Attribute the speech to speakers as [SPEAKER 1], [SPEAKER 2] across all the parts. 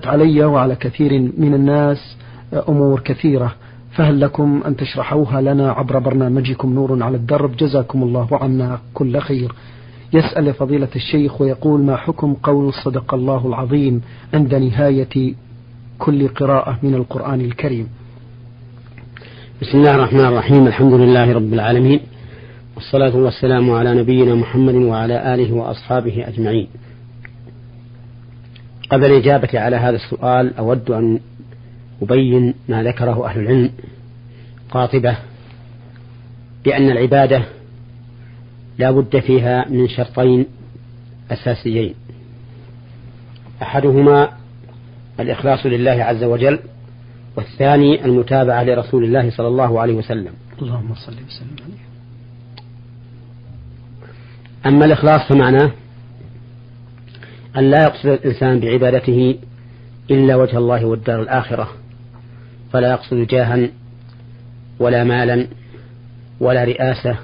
[SPEAKER 1] فاتت علي وعلى كثير من الناس أمور كثيرة. فهل لكم أن تشرحوها لنا عبر برنامجكم نور على الدرب؟ جزاكم الله عنا كل خير. يسأل فضيلة الشيخ ويقول ما حكم قول صدق الله العظيم عند نهاية كل قراءة من القرآن الكريم؟
[SPEAKER 2] بسم الله الرحمن الرحيم الحمد لله رب العالمين والصلاة والسلام على نبينا محمد وعلى آله وأصحابه أجمعين. قبل الإجابة على هذا السؤال أود أن أبين ما ذكره أهل العلم قاطبة بأن العبادة لا بد فيها من شرطين أساسيين. أحدهما الإخلاص لله عز وجل والثاني المتابعة لرسول الله صلى الله عليه وسلم.
[SPEAKER 1] اللهم صل وسلم عليه.
[SPEAKER 2] أما الإخلاص فمعناه أن لا يقصد الإنسان بعبادته إلا وجه الله والدار الآخرة فلا يقصد جاها ولا مالا ولا رئاسة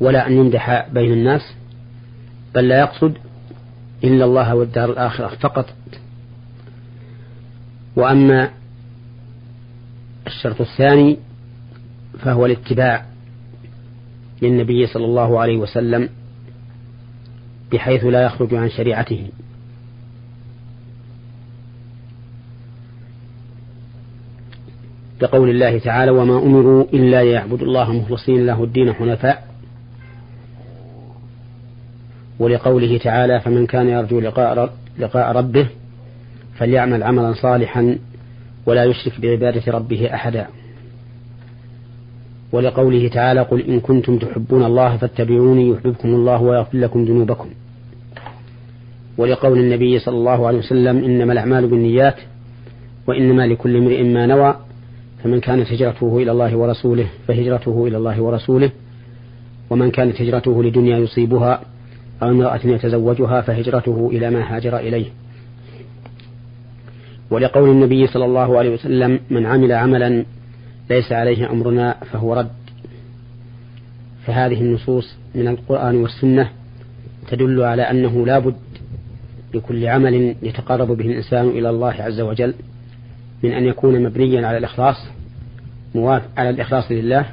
[SPEAKER 2] ولا أن يمدح بين الناس بل لا يقصد إلا الله والدار الآخرة فقط. وأما الشرط الثاني فهو الاتباع للنبي صلى الله عليه وسلم بحيث لا يخرج عن شريعته. كقول الله تعالى وما أمروا إلا ليعبدوا الله مخلصين له الدين حنفاء. ولقوله تعالى فمن كان يرجو لقاء, لقاء ربه فليعمل عملا صالحا ولا يشرك بعبادة ربه أحدا. ولقوله تعالى قل إن كنتم تحبون الله فاتبعوني يحببكم الله ويغفر لكم ذنوبكم. ولقول النبي صلى الله عليه وسلم إنما الأعمال بالنيات وإنما لكل امرئ ما نوى فمن كانت هجرته إلى الله ورسوله فهجرته إلى الله ورسوله ومن كانت هجرته لدنيا يصيبها أو امرأة يتزوجها فهجرته إلى ما هاجر إليه. ولقول النبي صلى الله عليه وسلم من عمل عملا ليس عليه أمرنا فهو رد. فهذه النصوص من القرآن والسنة تدل على أنه لا بد لكل عمل يتقرب به الإنسان إلى الله عز وجل من أن يكون مبنيا على الإخلاص موافق على الإخلاص لله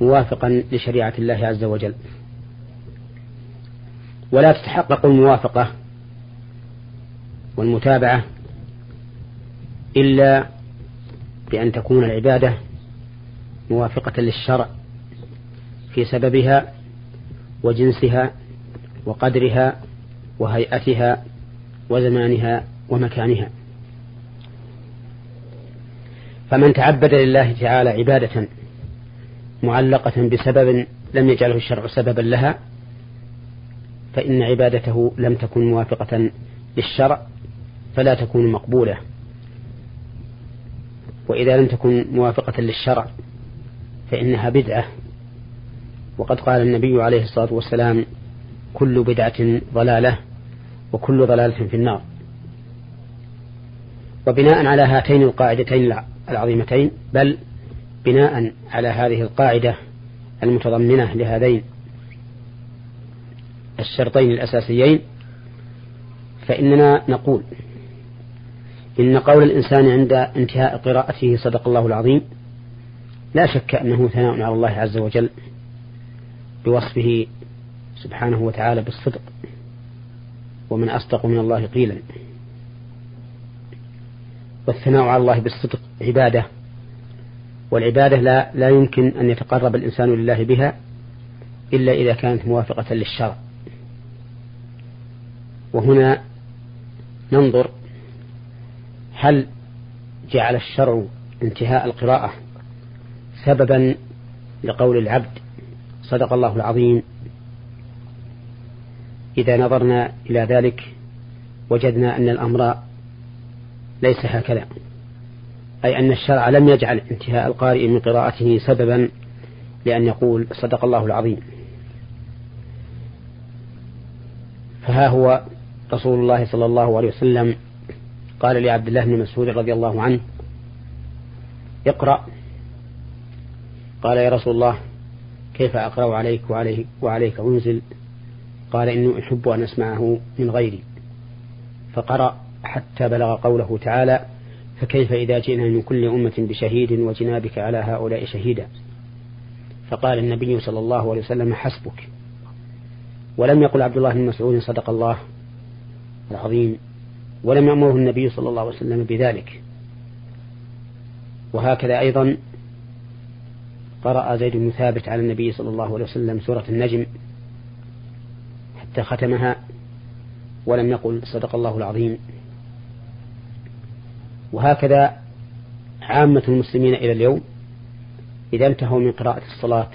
[SPEAKER 2] موافقا لشريعة الله عز وجل. ولا تتحقق الموافقة والمتابعة إلا بأن تكون العبادة موافقة للشرع في سببها وجنسها وقدرها وهيئتها وزمانها ومكانها. فمن تعبد لله تعالى عبادة معلقة بسبب لم يجعله الشرع سببا لها فإن عبادته لم تكن موافقة للشرع فلا تكون مقبولة. وإذا لم تكن موافقة للشرع فإنها بدعة. وقد قال النبي عليه الصلاة والسلام كل بدعة ضلالة وكل ضلالة في النار. وبناء على هاتين القاعدتين العظيمتين بل بناء على هذه القاعدة المتضمنة لهذين الشرطين الأساسيين فإننا نقول إن قول الإنسان عند انتهاء قراءته صدق الله العظيم لا شك أنه ثناء على الله عز وجل بوصفه سبحانه وتعالى بالصدق ومن أصدق من الله قيلا. والثناء على الله بالصدق عبادة والعبادة لا, لا يمكن أن يتقرب الإنسان لله بها إلا إذا كانت موافقة للشرع. وهنا ننظر هل جعل الشرع انتهاء القراءة سببا لقول العبد صدق الله العظيم. إذا نظرنا إلى ذلك وجدنا أن الأمر ليس هكذا أي أن الشرع لم يجعل انتهاء القارئ من قراءته سببا لأن يقول صدق الله العظيم. فها هو رسول الله صلى الله عليه وسلم قال لعبد الله بن مسعود رضي الله عنه اقرأ قال يا رسول الله كيف أقرأ عليك وعليه وعليك أنزل؟ قال إني أحب أن أسمعه من غيري. فقرأ حتى بلغ قوله تعالى فكيف إذا جئنا من كل أمة بشهيد وجنا بك على هؤلاء شهيدا؟ فقال النبي صلى الله عليه وسلم حسبك. ولم يقل عبد الله بن مسعود صدق الله العظيم ولم يأمره النبي صلى الله عليه وسلم بذلك. وهكذا أيضا قرأ زيد بن ثابت على النبي صلى الله عليه وسلم سورة النجم حتى ختمها ولم يقل صدق الله العظيم. وهكذا عامة المسلمين إلى اليوم إذا انتهوا من قراءة الصلاة.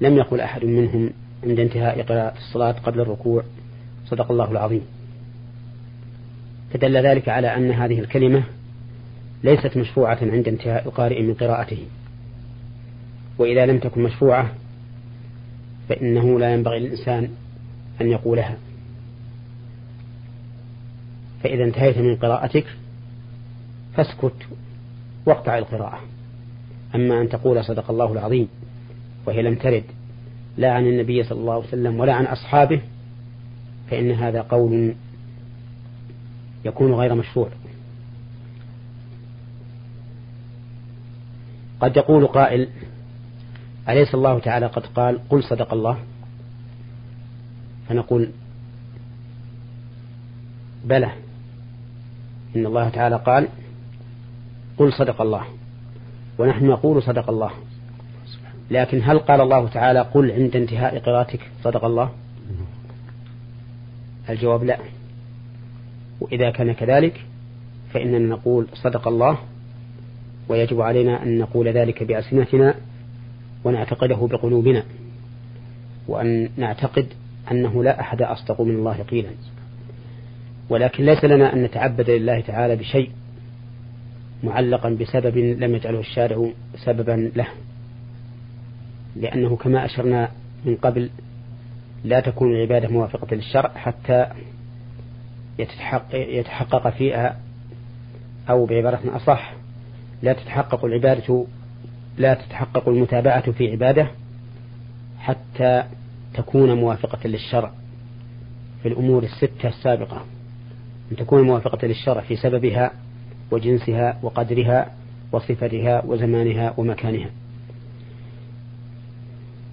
[SPEAKER 2] لم يقل أحد منهم عند انتهاء قراءة الصلاة قبل الركوع صدق الله العظيم. فدل ذلك على أن هذه الكلمة ليست مشفوعة عند انتهاء القارئ من قراءته. وإذا لم تكن مشفوعة فإنه لا ينبغي للإنسان أن يقولها. فإذا انتهيت من قراءتك فاسكت واقطع القراءة. أما أن تقول صدق الله العظيم وهي لم ترد لا عن النبي صلى الله عليه وسلم ولا عن أصحابه فإن هذا قول يكون غير مشروع. قد يقول قائل أليس الله تعالى قد قال قل صدق الله؟ فنقول بلى. إن الله تعالى قال قل صدق الله. ونحن نقول صدق الله. لكن هل قال الله تعالى قل عند انتهاء قراءتك صدق الله؟ الجواب لا. وإذا كان كذلك فإننا نقول صدق الله ويجب علينا أن نقول ذلك بألسنتنا ونعتقده بقلوبنا وأن نعتقد أنه لا أحد أصدق من الله قيلا. ولكن ليس لنا أن نتعبد لله تعالى بشيء معلقا بسبب لم يجعله الشارع سببا له لأنه كما أشرنا من قبل لا تكون العبادة موافقة للشرع حتى يتحقق فيها أو بعبارة أصح لا تتحقق العبادة لا تتحقق المتابعة في عبادة حتى تكون موافقة للشرع في الأمور الستة السابقة. أن تكون موافقة للشرع في سببها وجنسها وقدرها وصفتها وزمانها ومكانها.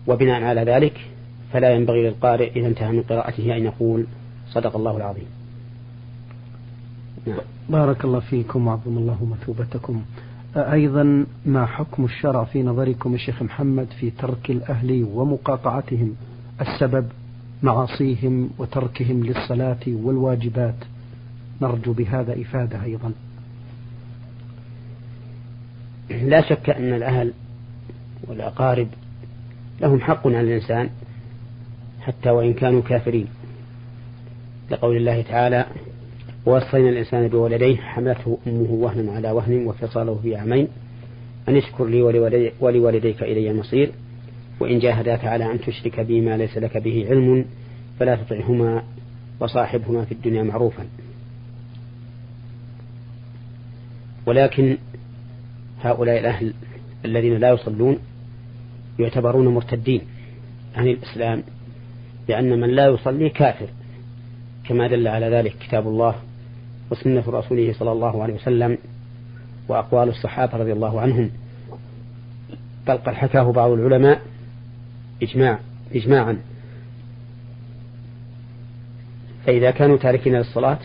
[SPEAKER 2] وبناء على ذلك فلا ينبغي للقارئ إذا انتهى من قراءته أن يقول صدق الله العظيم.
[SPEAKER 1] نعم. بارك الله فيكم وعظم الله مثوبتكم أيضا ما حكم الشرع في نظركم يا شيخ محمد في ترك الأهل ومقاطعتهم؟ السبب معاصيهم وتركهم للصلاة والواجبات. نرجو بهذا إفادة أيضا.
[SPEAKER 2] لا شك أن الأهل والأقارب لهم حق على الإنسان حتى وإن كانوا كافرين. لقول الله تعالى ووصينا الإنسان بولديه حملته أمه وهنا على وهن وفصاله في عامين. أن اشكر لي ولوالديك إلي المصير. وإن جاهداك على أن تشرك بي ما ليس لك به علم فلا تطعهما وصاحبهما في الدنيا معروفا. ولكن هؤلاء الأهل الذين لا يصلون يعتبرون مرتدين عن الإسلام لأن من لا يصلي كافر كما دل على ذلك كتاب الله وسنة رسوله صلى الله عليه وسلم وأقوال الصحابة رضي الله عنهم. بل قد حكاه بعض العلماء إجماع إجماعا. فإذا كانوا تاركين للصلاة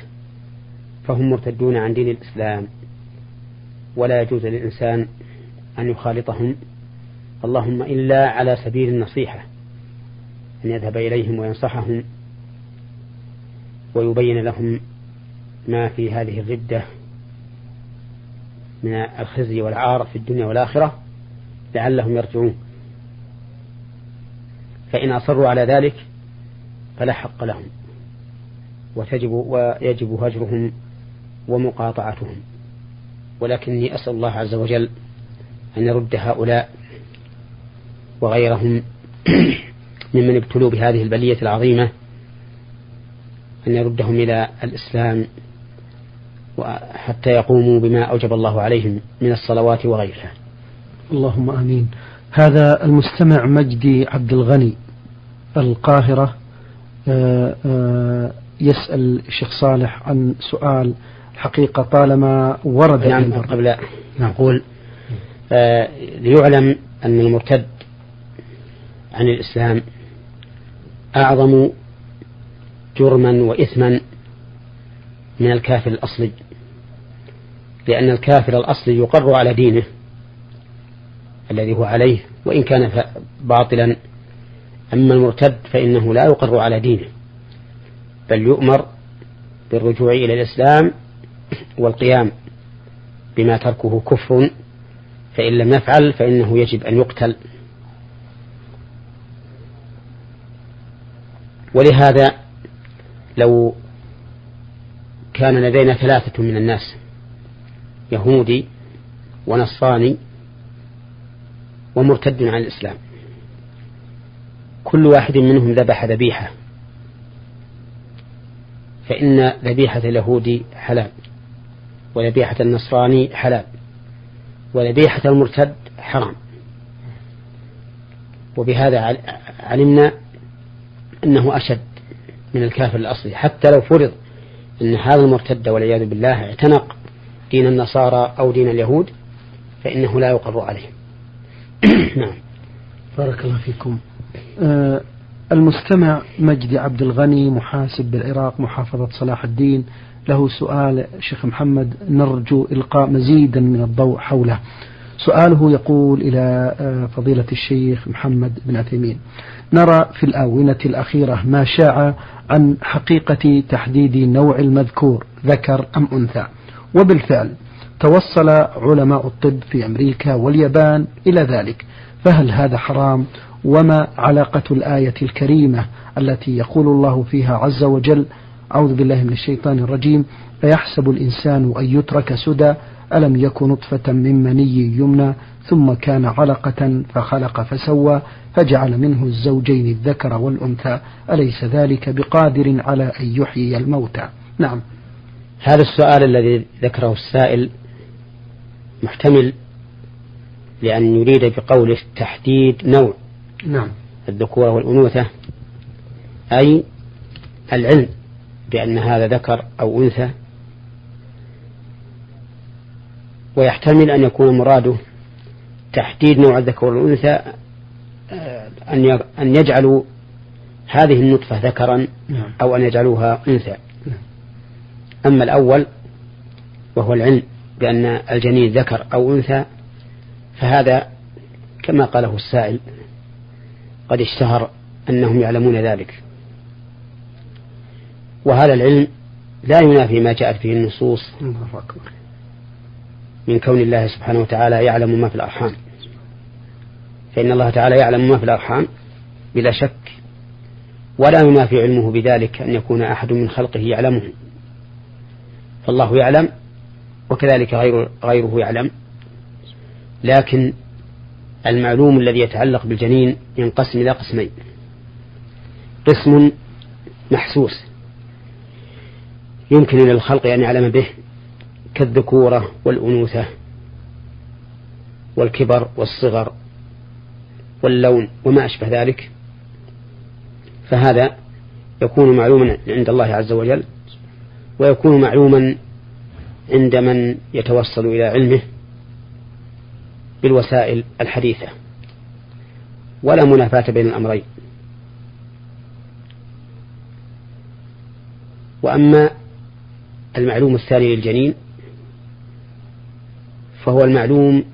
[SPEAKER 2] فهم مرتدون عن دين الإسلام. ولا يجوز للإنسان أن يخالطهم. اللهم إلا على سبيل النصيحة. أن يذهب إليهم وينصحهم. ويبين لهم ما في هذه الردة من الخزي والعار في الدنيا والآخرة لعلهم يرجعون. فإن أصروا على ذلك فلا حق لهم وتجب ويجب هجرهم ومقاطعتهم. ولكني أسأل الله عز وجل أن يرد هؤلاء وغيرهم ممن ابتلوا بهذه البلية العظيمة أن يردهم إلى الإسلام حتى يقوموا بما أوجب الله عليهم من الصلوات وغيرها.
[SPEAKER 1] اللهم آمين. هذا المستمع مجدي عبد الغني القاهرة آه، آه، يسأل الشيخ صالح عن سؤال حقيقة طالما ورد
[SPEAKER 2] نعم قبل أن نقول آه ليعلم أن المرتد عن الإسلام أعظم جرما وإثما من الكافر الأصلي. لأن الكافر الأصلي يقر على دينه الذي هو عليه وإن كان باطلا. أما المرتد فإنه لا يقر على دينه بل يؤمر بالرجوع إلى الإسلام والقيام بما تركه كفر فإن لم يفعل فإنه يجب أن يقتل. ولهذا لو كان لدينا ثلاثة من الناس يهودي ونصراني ومرتد عن الإسلام. كل واحد منهم ذبح ذبيحة. فإن ذبيحة اليهودي حلال وذبيحة النصراني حلال وذبيحة المرتد حرام. وبهذا علمنا أنه أشد من الكافر الأصلي. حتى لو فرض أن هذا المرتد والعياذ بالله اعتنق دين النصارى أو دين اليهود فإنه لا يقر عليه
[SPEAKER 1] نعم. بارك الله فيكم. آه المستمع مجدي عبد الغني محاسب بالعراق محافظة صلاح الدين. له سؤال شيخ محمد نرجو إلقاء مزيدا من الضوء حوله. سؤاله يقول إلى آه، فضيلة الشيخ محمد بن عثيمين. نرى في الآونة الأخيرة ما شاع عن حقيقة تحديد نوع المذكور ذكر أم أنثى. وبالفعل توصل علماء الطب في أمريكا واليابان إلى ذلك. فهل هذا حرام؟ وما علاقة الآية الكريمة التي يقول الله فيها عز وجل؟ أعوذ بالله من الشيطان الرجيم. أيحسب الإنسان أن يترك سدى؟ ألم يكن نطفة من مني يمنى؟ ثم كان علقة فخلق فسوى فجعل منه الزوجين الذكر والأنثى. أليس ذلك بقادر على أن يحيي الموتى؟ نعم.
[SPEAKER 2] هذا السؤال الذي ذكره السائل محتمل لأن يريد بقوله تحديد نوع
[SPEAKER 1] نعم
[SPEAKER 2] الذكورة والأنوثة أي العلم بأن هذا ذكر أو أنثى ويحتمل أن يكون مراده تحديد نوع الذكر والأنثى آه، أن يجعلوا هذه النطفة ذكرا نعم. أو أن يجعلوها أنثى نعم. أما الأول وهو العلم بأن الجنين ذكر أو أنثى فهذا كما قاله السائل قد اشتهر أنهم يعلمون ذلك. وهذا العلم لا ينافي ما جاءت فيه النصوص من كون الله سبحانه وتعالى يعلم ما في الأرحام. فإن الله تعالى يعلم ما في الأرحام بلا شك ولا ينافي علمه بذلك أن يكون أحد من خلقه يعلمه. فالله يعلم وكذلك غير غيره يعلم. لكن المعلوم الذي يتعلق بالجنين ينقسم إلى قسمين. قسم محسوس. يمكن للخلق أن يعلم به كالذكورة والأنوثة والكبر والصغر واللون وما أشبه ذلك. فهذا يكون معلوما عند الله عز وجل. ويكون معلوما عند من يتوصل إلى علمه بالوسائل الحديثة. ولا منافاة بين الأمرين. وأما المعلوم الثاني للجنين فهو المعلوم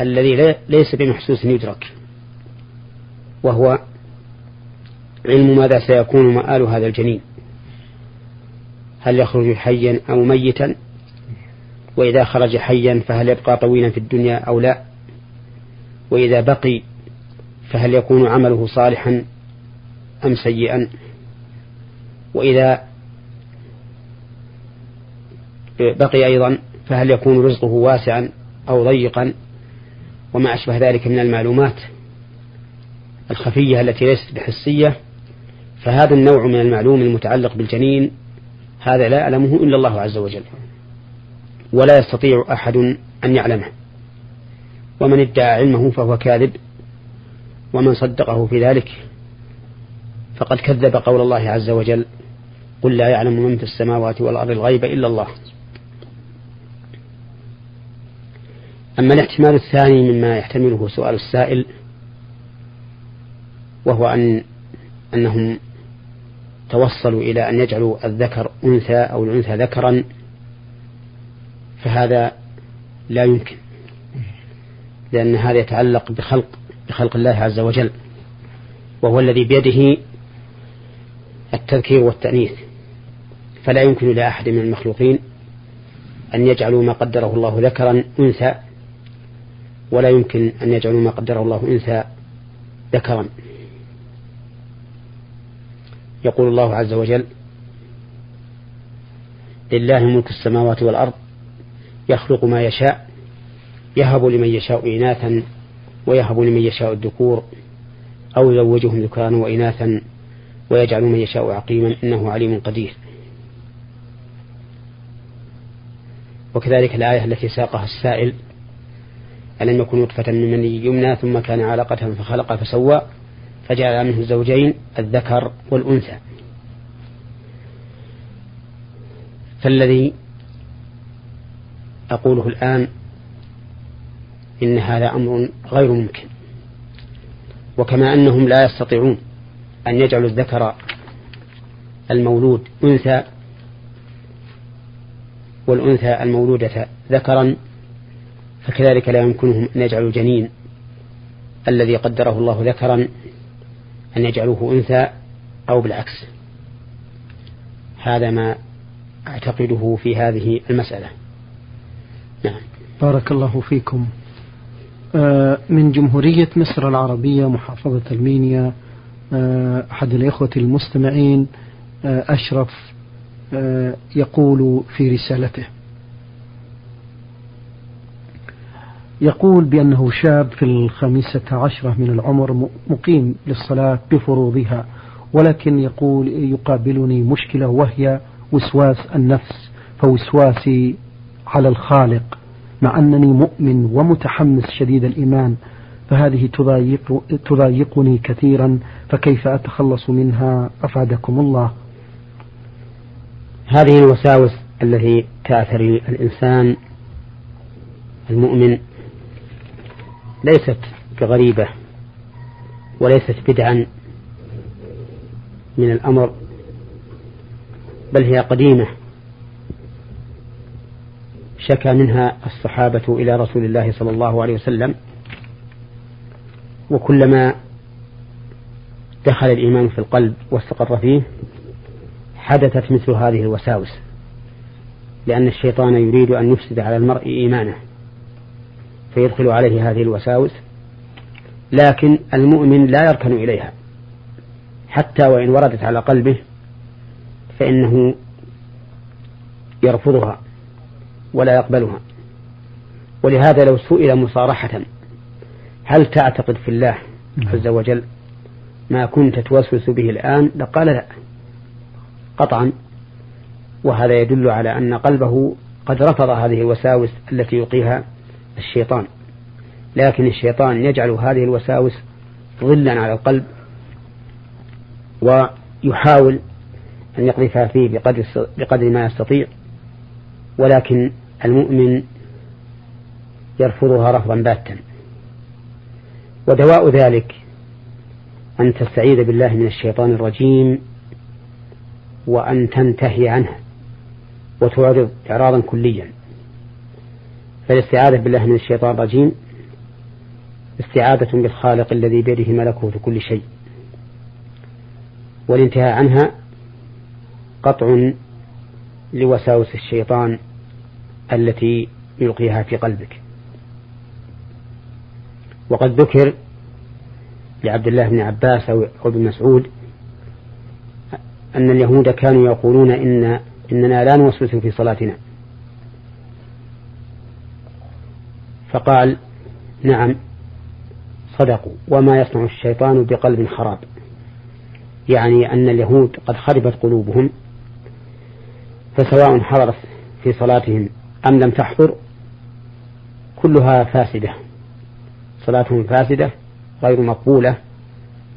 [SPEAKER 2] الذي ليس بمحسوس يدرك وهو علم ماذا سيكون مآل هذا الجنين. هل يخرج حيا أو ميتا؟ وإذا خرج حيا فهل يبقى طويلا في الدنيا أو لا؟ وإذا بقي فهل يكون عمله صالحا أم سيئا؟ وإذا بقي أيضا فهل يكون رزقه واسعا أو ضيقا؟ وما أشبه ذلك من المعلومات الخفية التي ليست بحسية فهذا النوع من المعلوم المتعلق بالجنين هذا لا يعلمه إلا الله عز وجل. ولا يستطيع أحد أن يعلمه. ومن ادعى علمه فهو كاذب ومن صدقه في ذلك فقد كذب قول الله عز وجل قل لا يعلم من في السماوات والأرض الغيب إلا الله. أما الاحتمال الثاني مما يحتمله سؤال السائل وهو أن أنهم توصلوا إلى أن يجعلوا الذكر أنثى أو الأنثى ذكرا فهذا لا يمكن لأن هذا يتعلق بخلق بخلق الله عز وجل وهو الذي بيده التذكير والتأنيث. فلا يمكن لأحد من المخلوقين أن يجعلوا ما قدره الله ذكرا أنثى ولا يمكن أن يجعلوا ما قدره الله أنثى ذكرا. يقول الله عز وجل لله ملك السماوات والأرض يخلق ما يشاء يهب لمن يشاء إناثا ويهب لمن يشاء الذكور أو يزوجهم ذكرانا وإناثا ويجعل من يشاء عقيما إنه عليم قدير. وكذلك الآية التي ساقها السائل ألم يكن نطفة من مني يمنى ثم كان علقة فخلق فسوى؟ فجعل منه الزوجين الذكر والأنثى. فالذي أقوله الآن إن هذا أمر غير ممكن. وكما أنهم لا يستطيعون أن يجعلوا الذكر المولود أنثى والأنثى المولودة ذكرا فكذلك لا يمكنهم أن يجعلوا الجنين الذي قدره الله ذكرا أن يجعلوه أنثى أو بالعكس. هذا ما أعتقده في هذه المسألة.
[SPEAKER 1] نعم. بارك الله فيكم. آه، من جمهورية مصر العربية محافظة المينيا آه، أحد الإخوة المستمعين آه، أشرف يقول في رسالته يقول بأنه شاب في الخامسة عشرة من العمر مقيم للصلاة بفروضها ولكن يقول يقابلني مشكلة وهي وسواس النفس فوسواسي على الخالق مع أنني مؤمن ومتحمس شديد الإيمان فهذه تضايق تضايقني كثيرا فكيف أتخلص منها؟ أفادكم الله.
[SPEAKER 2] هذه الوساوس التي تأثر الإنسان المؤمن ليست بغريبة وليست بدعا من الأمر بل هي قديمة. شكى منها الصحابة إلى رسول الله صلى الله عليه وسلم وكلما دخل الإيمان في القلب واستقر فيه حدثت مثل هذه الوساوس لأن الشيطان يريد أن يفسد على المرء إيمانه. فيدخل عليه هذه الوساوس لكن المؤمن لا يركن إليها. حتى وإن وردت على قلبه فإنه يرفضها ولا يقبلها. ولهذا لو سئل مصارحة هل تعتقد في الله نعم. عز وجل ما كنت توسوس به الآن؟ لقال لا قطعا. وهذا يدل على أن قلبه قد رفض هذه الوساوس التي يلقيها الشيطان. لكن الشيطان يجعل هذه الوساوس ظلا على القلب ويحاول أن يقذفها فيه بقدر, بقدر ما يستطيع. ولكن المؤمن يرفضها رفضا باتا. ودواء ذلك أن تستعيذ بالله من الشيطان الرجيم وأن تنتهي عنه وتعرض إعراضا كليا. فالاستعاذة بالله من الشيطان الرجيم. استعاذة بالخالق الذي بيده ملكوت كل شيء. والانتهاء عنها قطع لوساوس الشيطان التي يلقيها في قلبك. وقد ذكر لعبد الله بن عباس أو ابن مسعود أن اليهود كانوا يقولون إن إننا لا نوسوس في صلاتنا. فقال نعم صدقوا. وما يصنع الشيطان بقلب خراب. يعني أن اليهود قد خربت قلوبهم فسواء حضرت في صلاتهم أم لم تحضر كلها فاسدة. صلاتهم فاسدة غير مقبولة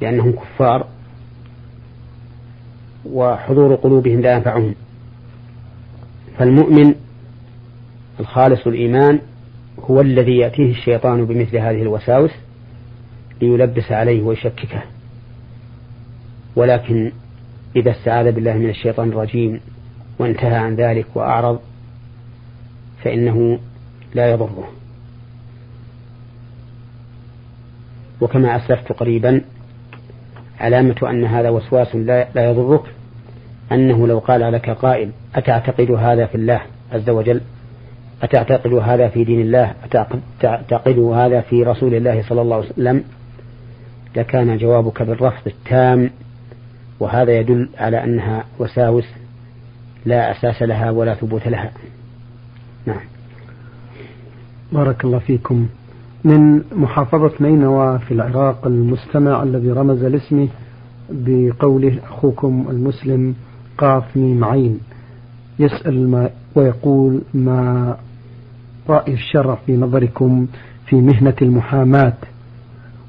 [SPEAKER 2] لأنهم كفار وحضور قلوبهم لا ينفعهم. فالمؤمن الخالص الإيمان هو الذي يأتيه الشيطان بمثل هذه الوساوس ليلبس عليه ويشككه. ولكن إذا استعاذ بالله من الشيطان الرجيم وانتهى عن ذلك وأعرض فإنه لا يضره. وكما أسلفت قريبا علامة أن هذا وسواس لا, يضرك أنه لو قال لك قائل أتعتقد هذا في الله عز وجل؟ أتعتقد هذا في دين الله؟ أتعتقد هذا في رسول الله صلى الله عليه وسلم؟ لكان جوابك بالرفض التام وهذا يدل على أنها وساوس لا أساس لها ولا ثبوت لها. نعم.
[SPEAKER 1] بارك الله فيكم. من محافظة نينوى في العراق المستمع الذي رمز لاسمه بقوله أخوكم المسلم قاف ميم عين يسأل ما ويقول ما رأي الشرع في نظركم في مهنة المحاماة.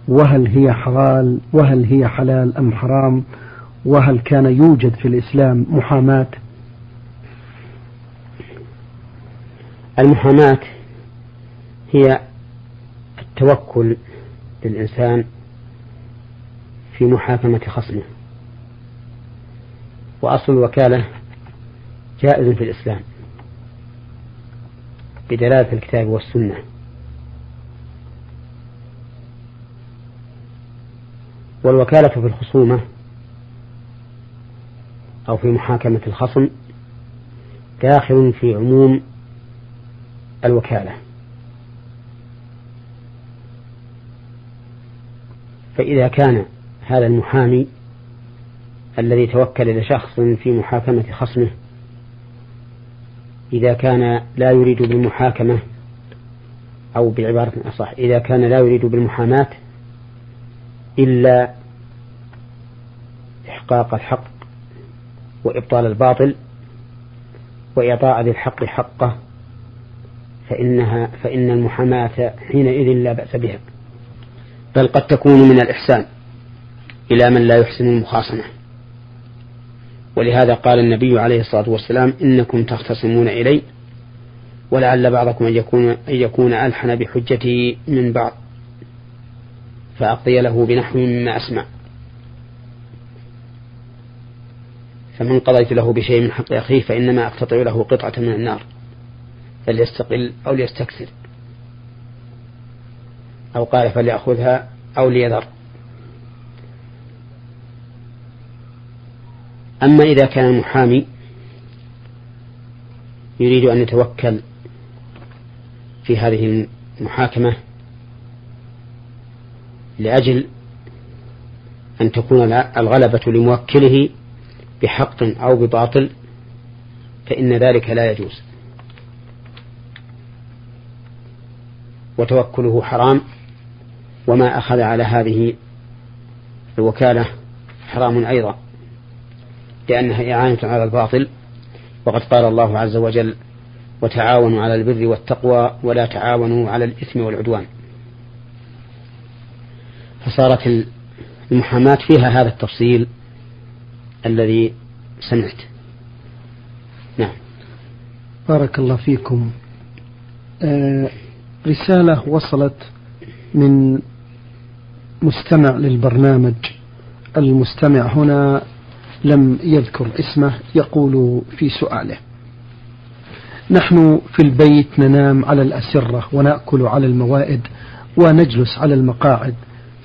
[SPEAKER 1] وهل هي حلال وهل هي حلال أم حرام؟ وهل كان يوجد في الإسلام محاماة؟
[SPEAKER 2] المحاماة هي التوكل للإنسان في محاكمة خصمه. وأصل الوكالة جائز في الإسلام. بدلالة الكتاب والسنة. والوكالة في الخصومة أو في محاكمة الخصم داخل في عموم الوكالة. فإذا كان هذا المحامي الذي توكل لشخص في محاكمة خصمه إذا كان لا يريد بالمحاكمة أو بعبارة أصح إذا كان لا يريد بالمحاماة إلا إحقاق الحق وإبطال الباطل وإعطاء ذي الحق حقه فإنها فإن المحاماة حينئذ لا بأس بها. بل قد تكون من الإحسان إلى من لا يحسن المخاصمة ولهذا قال النبي عليه الصلاة والسلام إنكم تختصمون إلي ولعل بعضكم أن يكون, أن يكون ألحن بحجته من بعض فأقضي له بنحو مما أسمع. فمن قضيت له بشيء من حق أخيه فإنما أقتطع له قطعة من النار فليستقل أو ليستكثر أو قال فليأخذها أو ليذر. أما إذا كان المحامي يريد أن يتوكل في هذه المحاكمة لأجل أن تكون الغلبة لموكله بحق أو بباطل فإن ذلك لا يجوز. وتوكله حرام وما أخذ على هذه الوكالة حرام أيضا. لأنها إعانة على الباطل وقد قال الله عز وجل وتعاونوا على البر والتقوى ولا تعاونوا على الإثم والعدوان. فصارت المحاماة فيها هذا التفصيل الذي سمعت. نعم.
[SPEAKER 1] بارك الله فيكم. آه رسالة وصلت من مستمع للبرنامج المستمع هنا لم يذكر اسمه يقول في سؤاله. نحن في البيت ننام على الأسرة ونأكل على الموائد ونجلس على المقاعد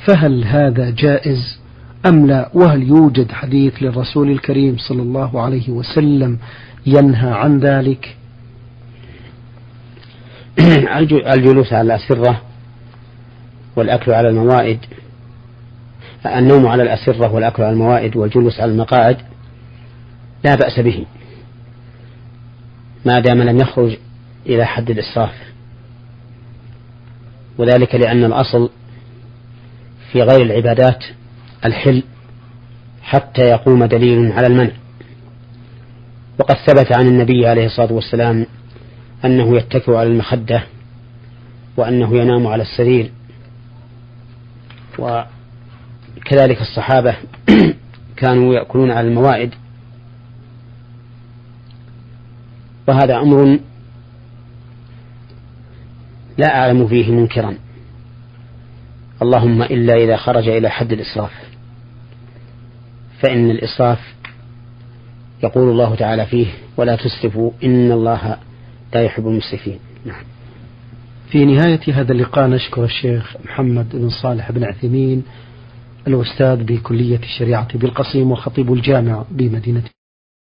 [SPEAKER 1] فهل هذا جائز؟ أم لا؟ وهل يوجد حديث للرسول الكريم صلى الله عليه وسلم ينهى عن ذلك؟
[SPEAKER 2] الجلوس على الأسرة والأكل على الموائد النوم على الأسرة والأكل على الموائد والجلوس على المقاعد لا بأس به ما دام لم يخرج إلى حد الإسراف. وذلك لأن الأصل في غير العبادات الحل حتى يقوم دليل على المنع. وقد ثبت عن النبي عليه الصلاة والسلام أنه يتكئ على المخدة وأنه ينام على السرير. وكذلك الصحابة كانوا يأكلون على الموائد. وهذا أمر لا أعلم فيه منكرا. اللهم إلا إذا خرج إلى حد الإسراف. فإن الإسراف يقول الله تعالى فيه ولا تسرفوا إن الله لا يحب المسرفين. نعم.
[SPEAKER 1] في نهاية هذا اللقاء نشكر الشيخ محمد بن صالح بن عثيمين الأستاذ بكلية الشريعة بالقصيم وخطيب الجامع بمدينة